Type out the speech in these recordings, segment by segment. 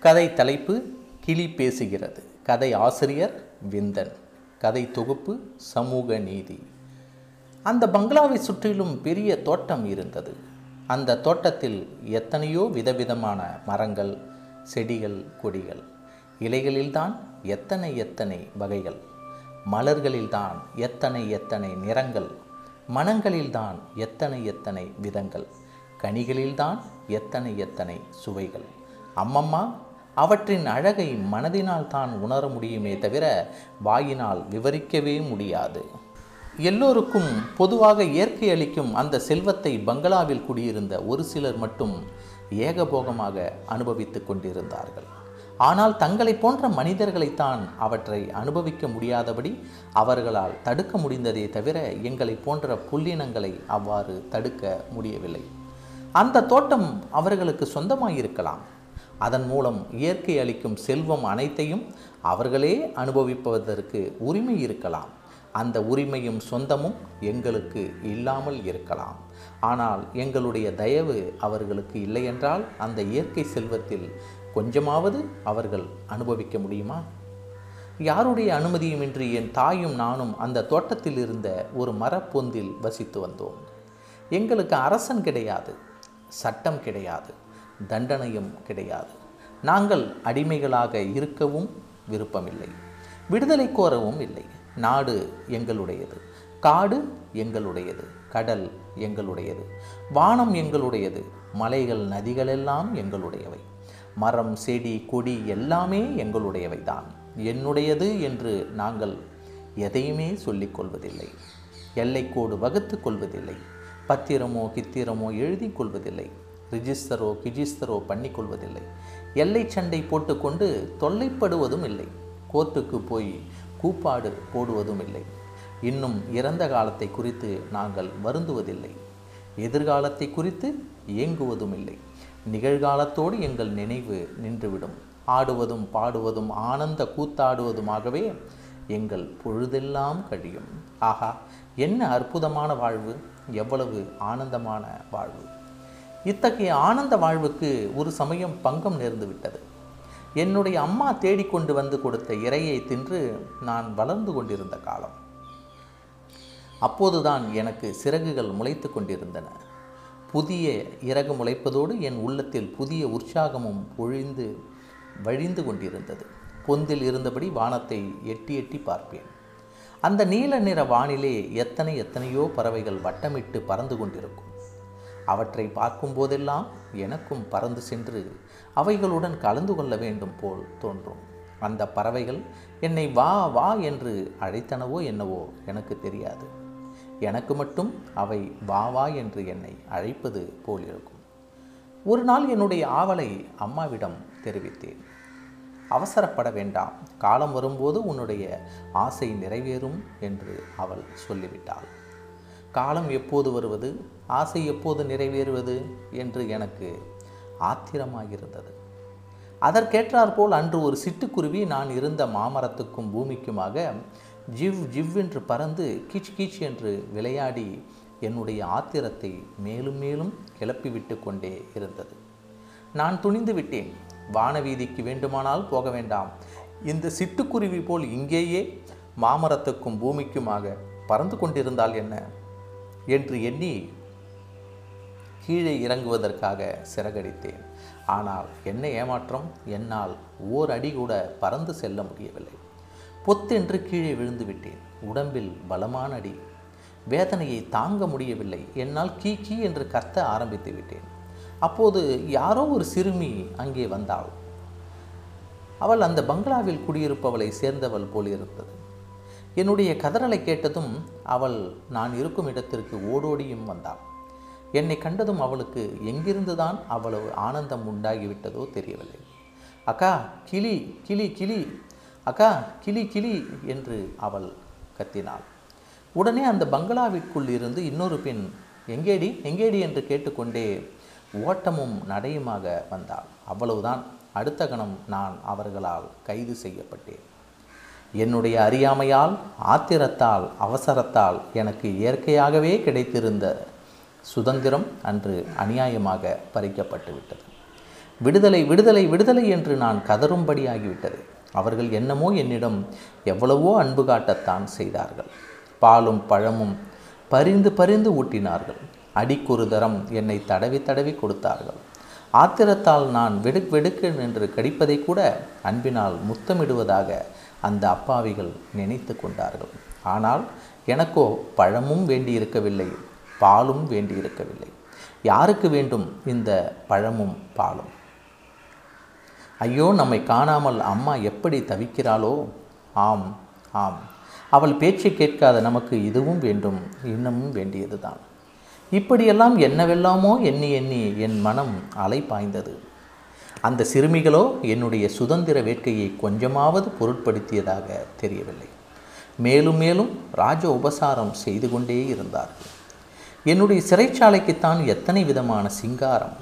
கதை தலைப்பு கிளி பேசுகிறது. கதை ஆசிரியர் விந்தன். கதை தொகுப்பு சமூக நீதி. அந்த பங்களாவை சுற்றிலும் பெரிய தோட்டம் இருந்தது. அந்த தோட்டத்தில் எத்தனையோ விதவிதமான மரங்கள் செடிகள் கொடிகள். இலைகளில்தான் எத்தனை எத்தனை வகைகள். மலர்களில்தான் எத்தனை எத்தனை நிறங்கள். மனங்களில்தான் எத்தனை எத்தனை விதங்கள். கனிகளில்தான் எத்தனை எத்தனை சுவைகள். அம்மம்மா அவற்றின் அழகை மனதினால் தான் உணர முடியுமே தவிர வாயினால் விவரிக்கவே முடியாது. எல்லோருக்கும் பொதுவாக இயற்கை அளிக்கும் அந்த செல்வத்தை பங்களாவில் குடியிருந்த ஒரு சிலர் மட்டும் ஏகபோகமாக அனுபவித்துக் கொண்டிருந்தார்கள். ஆனால் தங்களை போன்ற மனிதர்களைத்தான் அவற்றை அனுபவிக்க முடியாதபடி அவர்களால் தடுக்க முடிந்ததே தவிர எங்களை போன்ற புல்லினங்களை அவ்வாறு தடுக்க முடியவில்லை. அந்த தோட்டம் அவர்களுக்கு சொந்தமாயிருக்கலாம். அதன் மூலம் இயற்கை அளிக்கும் செல்வம் அனைத்தையும் அவர்களே அனுபவிப்பதற்கு உரிமை இருக்கலாம். அந்த உரிமையும் சொந்தமும் எங்களுக்கு இல்லாமல் இருக்கலாம். ஆனால் எங்களுடைய தயவு அவர்களுக்கு இல்லையென்றால் அந்த இயற்கை செல்வத்தில் கொஞ்சமாவது அவர்கள் அனுபவிக்க முடியுமா? யாருடைய அனுமதியுமின்றி என் தாயும் நானும் அந்த தோட்டத்தில் இருந்த ஒரு மரப்பொந்தில் வசித்து வந்தோம். எங்களுக்கு அரசன் கிடையாது சட்டம் கிடையாது. தண்டனையும் கிடையாது. நாங்கள் அடிமைகளாக இருக்கவும் விருப்பமில்லை. விடுதலை கோரவும் இல்லை. நாடு எங்களுடையது. காடு எங்களுடையது. கடல் எங்களுடையது. வானம் எங்களுடையது. மலைகள் நதிகளெல்லாம் எங்களுடையவை. மரம் செடி கொடி எல்லாமே எங்களுடையவை தான் என்னுடையது என்று நாங்கள் எதையுமே சொல்லிக் கொள்வதில்லை. எல்லைக்கோடு வகுத்து கொள்வதில்லை. பத்திரமோ கித்திரமோ எழுதி கொள்வதில்லை. ரிஜிஸ்டரோ கிஜிஸ்டரோ பண்ணிக்கொள்வதில்லை. எல்லை சண்டை போட்டுக்கொண்டு தொல்லைப்படுவதும் இல்லை. கோர்ட்டுக்கு போய் கூப்பாடு போடுவதும் இல்லை. இன்னும் இறந்த காலத்தை குறித்து நாங்கள் வருந்துவதில்லை. எதிர்காலத்தை குறித்து ஏங்குவதும் இல்லை. நிகழ்காலத்தோடு எங்கள் நினைவு நின்றுவிடும். ஆடுவதும் பாடுவதும் ஆனந்த கூத்தாடுவதுமாகவே எங்கள் பொழுதெல்லாம் கழியும். ஆகா என்ன அற்புதமான வாழ்வு! எவ்வளவு ஆனந்தமான வாழ்வு! இத்தகைய ஆனந்த வாழ்வுக்கு ஒரு சமயம் பங்கம் நேர்ந்து விட்டது. என்னுடைய அம்மா தேடிக்கொண்டு வந்து கொடுத்த இறையை தின்று நான் வளர்ந்து கொண்டிருந்த காலம். அப்போதுதான் எனக்கு சிறகுகள் முளைத்து கொண்டிருந்தன. புதிய இறகு முளைப்பதோடு என் உள்ளத்தில் புதிய உற்சாகமும் பொழிந்து வழிந்து கொண்டிருந்தது. பொந்தில் இருந்தபடி வானத்தை எட்டி எட்டி பார்ப்பேன். அந்த நீல நிற வானிலே எத்தனை எத்தனையோ பறவைகள் வட்டமிட்டு பறந்து கொண்டிருக்கும். அவற்றை பார்க்கும் போதெல்லாம் எனக்கும் பறந்து சென்று அவைகளுடன் கலந்து கொள்ள வேண்டும் போல் தோன்றும். அந்த பறவைகள் என்னை வா வா என்று அழைத்தனவோ என்னவோ எனக்கு தெரியாது. எனக்கு மட்டும் அவை வா வா என்று என்னை அழைப்பது போல் இருக்கும். ஒரு நாள் என்னுடைய ஆவலை அம்மாவிடம் தெரிவித்தேன். அவசரப்பட வேண்டாம். காலம் வரும்போது உன்னுடைய ஆசை நிறைவேறும் என்று அவள் சொல்லிவிட்டாள். காலம் எப்போது வருவது? ஆசை எப்போது நிறைவேறுவது? என்று எனக்கு ஆத்திரமாகிருந்தது அதற்கேற்றாற்போல் அன்று ஒரு சிட்டுக்குருவி நான் இருந்த மாமரத்துக்கும் பூமிக்குமாக ஜிவ் ஜிவ் என்று பறந்து கீச் கீச் என்று விளையாடி என்னுடைய ஆத்திரத்தை மேலும் மேலும் கிளப்பிவிட்டு கொண்டே இருந்தது. நான் துணிந்து விட்டேன். வானவீதிக்கு வேண்டுமானால் போக வேண்டாம். இந்த சிட்டுக்குருவி போல் இங்கேயே மாமரத்துக்கும் பூமிக்குமாக பறந்து கொண்டிருந்தால் என்ன? என்று எண்ணி கீழே இறங்குவதற்காக சிறகடித்தேன். ஆனால் என்ன ஏமாற்றம் என்னால் ஓர் அடி கூட பறந்து செல்ல முடியவில்லை. பொத்தென்று கீழே விழுந்து விட்டேன். உடம்பில் பலமான அடி. வேதனையை தாங்க முடியவில்லை. என்னால் கீ கீ என்று கத்த ஆரம்பித்து விட்டேன். அப்போது யாரோ ஒரு சிறுமி அங்கே வந்தாள். அவள் அந்த பங்களாவில் குடியிருப்பவளை சேர்ந்தவள் போல் இருந்தது என்னுடைய கதறலை கேட்டதும் அவள் நான் இருக்கும் இடத்திற்கு ஓடோடியும் வந்தாள் என்னை கண்டதும் அவளுக்கு எங்கிருந்துதான் அவ்வளவு ஆனந்தம் உண்டாகிவிட்டதோ தெரியவில்லை. அக்கா கிளி கிளி கிளி அக்கா கிளி கிளி என்று அவள் கத்தினாள். உடனே அந்த பங்களாவிற்குள் இருந்து இன்னொரு பெண் எங்கேடி எங்கேடி? என்று கேட்டுக்கொண்டே ஓட்டமும் நடையுமாக வந்தாள். அவ்வளவுதான். அடுத்த கணம் நான் அவர்களால் கைது செய்யப்பட்டேன். என்னுடைய அறியாமையால் ஆத்திரத்தால் அவசரத்தால் எனக்கு இயற்கையாகவே கிடைத்திருந்த சுதந்திரம் அன்று அநியாயமாக பறிக்கப்பட்டுவிட்டது. விடுதலை விடுதலை விடுதலை என்று நான் கதறும்படியாகிவிட்டது. அவர்கள் என்னமோ என்னிடம் எவ்வளவோ அன்பு காட்டத்தான் செய்தார்கள். பாலும் பழமும் பரிந்து பரிந்து ஊட்டினார்கள். அடிக்கொரு தரம் என்னை தடவி தடவி கொடுத்தார்கள். ஆத்திரத்தால் நான் வெடுக் வெடுக்கு என்று கடிப்பதை கூட அன்பினால் முத்தமிடுவதாக அந்த அப்பாவிகள் நினைத்து கொண்டார்கள். ஆனால் எனக்கோ பழமும் வேண்டியிருக்கவில்லை பாலும் வேண்டியிருக்கவில்லை. யாருக்கு வேண்டும் இந்த பழமும் பாலும்? ஐயோ நம்மை காணாமல் அம்மா எப்படி தவிக்கிறாளோ? ஆம் ஆம். அவள் பேச்சை கேட்காத நமக்கு இதுவும் வேண்டும் இன்னமும் வேண்டியதுதான். இப்படியெல்லாம் என்னவெல்லாமோ எண்ணி எண்ணி என் மனம் அலை பாய்ந்தது. அந்த சிறுமிகளோ என்னுடைய சுதந்திர வேட்கையை கொஞ்சமாவது பொருட்படுத்தியதாக தெரியவில்லை. மேலும் மேலும் ராஜ உபசாரம் செய்து கொண்டே இருந்தார்கள். என்னுடைய சிறைச்சாலைக்குத்தான் எத்தனை விதமான சிங்காரம்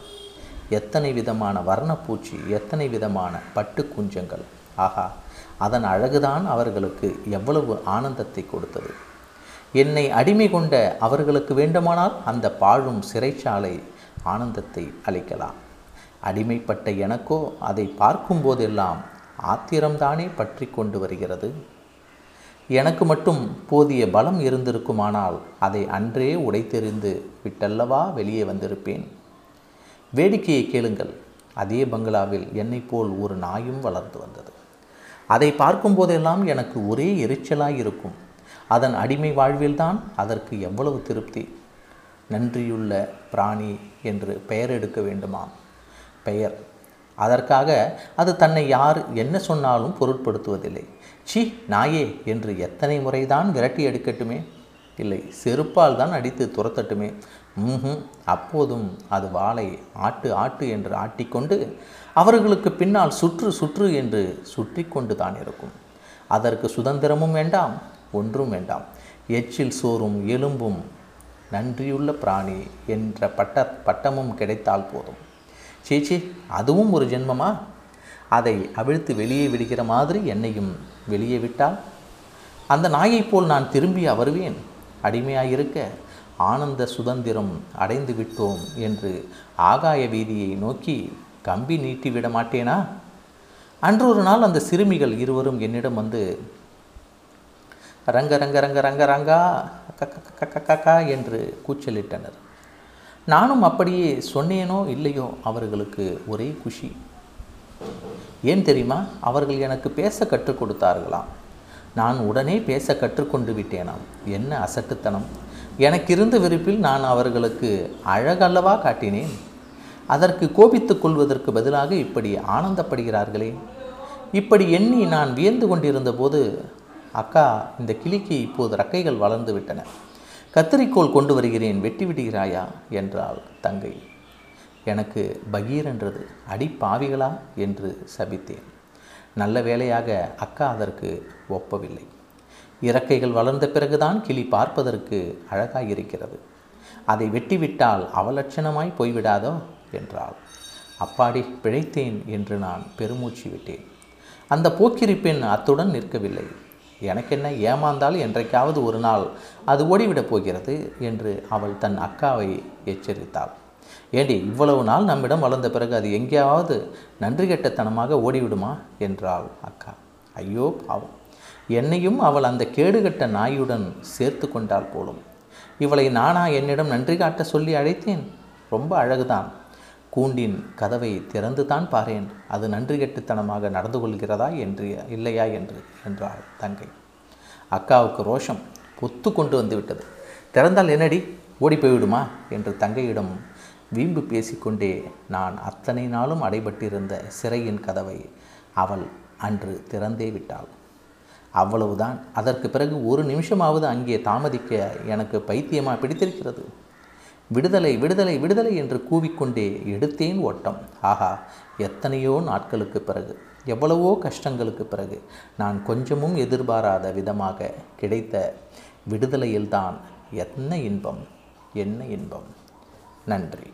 எத்தனை விதமான வர்ணப்பூச்சி எத்தனை விதமான பட்டு குஞ்சங்கள். ஆகா அதன் அழகுதான் அவர்களுக்கு எவ்வளவு ஆனந்தத்தை கொடுத்தது. என்னை அடிமை கொண்ட அவர்களுக்கு வேண்டுமானால் அந்த பாழும் சிறைச்சாலை ஆனந்தத்தை அளிக்கலாம். அடிமைப்பட்ட எனக்கோ அதை பார்க்கும் போதெல்லாம் ஆத்திரம்தானே பற்றி கொண்டு வருகிறது? எனக்கு மட்டும் போதிய பலம் இருந்திருக்குமானால் அதை அன்றே உடைத்தெறிந்து விட்டல்லவா வெளியே வந்திருப்பேன்? வேடிக்கையை கேளுங்கள். அதே பங்களாவில் என்னை போல் ஒரு நாயும் வளர்ந்து வந்தது. அதை பார்க்கும் போதெல்லாம் எனக்கு ஒரே எரிச்சலாக இருக்கும் அதன் அடிமை வாழ்வில்தான் அதற்கு எவ்வளவு திருப்தி? நன்றியுள்ள பிராணி என்று பெயர் எடுக்க வேண்டுமாம். பெயர். அதற்காக அது தன்னை யார் என்ன சொன்னாலும் பொருட்படுத்துவதில்லை. சி நாயே என்று எத்தனை முறைதான் விரட்டி எடுக்கட்டுமே? இல்லை செருப்பால் தான் அடித்து துரத்தட்டுமே? ம்ஹும் அப்போதும் அது வாளை ஆட்டு ஆட்டு என்று ஆட்டிக்கொண்டு அவர்களுக்கு பின்னால் சுற்று சுற்று என்று சுற்றி கொண்டு தான் இருக்கும். அதற்கு சுதந்திரமும் வேண்டாம் ஒன்றும் வேண்டாம். எச்சில் சோறும் எலும்பும் நன்றியுள்ள பிராணி என்ற பட்ட பட்டமும் கிடைத்தால் போதும். சீச்சி அதுவும் ஒரு ஜென்மமா அதை அவிழ்த்து வெளியே விடுகிற மாதிரி என்னையும் வெளியே விட்டால் அந்த நாயைப் போல் நான் திரும்பி வருவேன் அடிமையாயிருக்க ஆனந்த சுதந்திரம் அடைந்து விட்டோம் என்று ஆகாய வீதியை நோக்கி கம்பி நீட்டி விட மாட்டேனா அன்றொரு நாள் அந்த சிறுமிகள் இருவரும் என்னிடம் வந்து ரங்க ரங்க ரங்க ரங்க ரங்கா கக்கா என்று கூச்சலிட்டனர் நானும் அப்படியே சொன்னேனோ இல்லையோ அவர்களுக்கு ஒரே குஷி. ஏன் தெரியுமா? அவர்கள் எனக்கு பேச கற்றுக் கொடுத்தார்களாம். நான் உடனே பேச கற்றுக்கொண்டு விட்டேனாம். என்ன அசட்டுத்தனம். எனக்கு இருந்த விருப்பில் நான் அவர்களுக்கு அழகல்லவா காட்டினேன். அதற்கு கோபித்துக் கொள்வதற்கு பதிலாக இப்படி ஆனந்தப்படுகிறார்களே. இப்படி எண்ணி நான் வியந்து கொண்டிருந்த போது அக்கா இந்த கிளிக்கு இப்போது ரக்கைகள் வளர்ந்து விட்டன. கத்தரிக்கோள் கொண்டு வருகிறேன் வெட்டி விடுகிறாயா? என்றாள் தங்கை. எனக்கு பகீர் என்றது அடி பாவிகளா என்று சபித்தேன். நல்ல வேலையாக அக்கா அதற்கு ஒப்பவில்லை. இறக்கைகள் வளர்ந்த பிறகுதான் கிளி பார்ப்பதற்கு அழகாயிருக்கிறது. அதை வெட்டிவிட்டால் அவலட்சணமாய் போய்விடாதோ? என்றாள். அப்பாடி பிழைத்தேன் என்று நான் பெருமூச்சு விட்டேன். அந்த போக்கிரி பெண் அத்துடன் நிற்கவில்லை. எனக்கென்ன ஏமாந்தால் என்றைக்காவது ஒரு நாள் அது ஓடிவிடப் போகிறது என்று அவள் தன் அக்காவை எச்சரித்தாள். ஏண்டி இவ்வளவு நாள் நம்மிடம் வளர்ந்த பிறகு அது எங்கேயாவது நன்றி கெட்டத்தனமாக ஓடிவிடுமா? என்றாள் அக்கா. ஐயோ பாவம். என்னையும் அவள் அந்த கேடுகட்ட நாயுடன் சேர்த்து கொண்டாள் போலும். இவளை நானா என்னிடம் நன்றி காட்ட சொல்லி அழைத்தேன்? ரொம்ப அழகுதான். கூண்டின் கதவை திறந்து தான் பாரேன். அது நன்றி கெட்டுத்தனமாக நடந்து கொள்கிறதா என்று இல்லையா என்று என்றாள் தங்கை. அக்காவுக்கு ரோஷம் பொத்து கொண்டு வந்துவிட்டது. திறந்தால் என்னடி? ஓடி போய்விடுமா? என்று தங்கையிடம் வீம்பு பேசிக்கொண்டே நான் அத்தனை நாளும் அடைபட்டிருந்த சிறையின் கதவை அவள் அன்று திறந்தே விட்டாள். அவ்வளவுதான். அதற்கு பிறகு ஒரு நிமிஷமாவது அங்கே தாமதிக்க எனக்கு பைத்தியமாக பிடித்திருக்கிறது. விடுதலை விடுதலை விடுதலை என்று கூவிக்கொண்டே எடுத்தேன் ஓட்டம். ஆஹா எத்தனையோ நாட்களுக்கு பிறகு எவ்வளவோ கஷ்டங்களுக்கு பிறகு நான் கொஞ்சமும் எதிர்பாராத விதமாக கிடைத்த விடுதலையில்தான் என்ன இன்பம் என்ன இன்பம். நன்றி.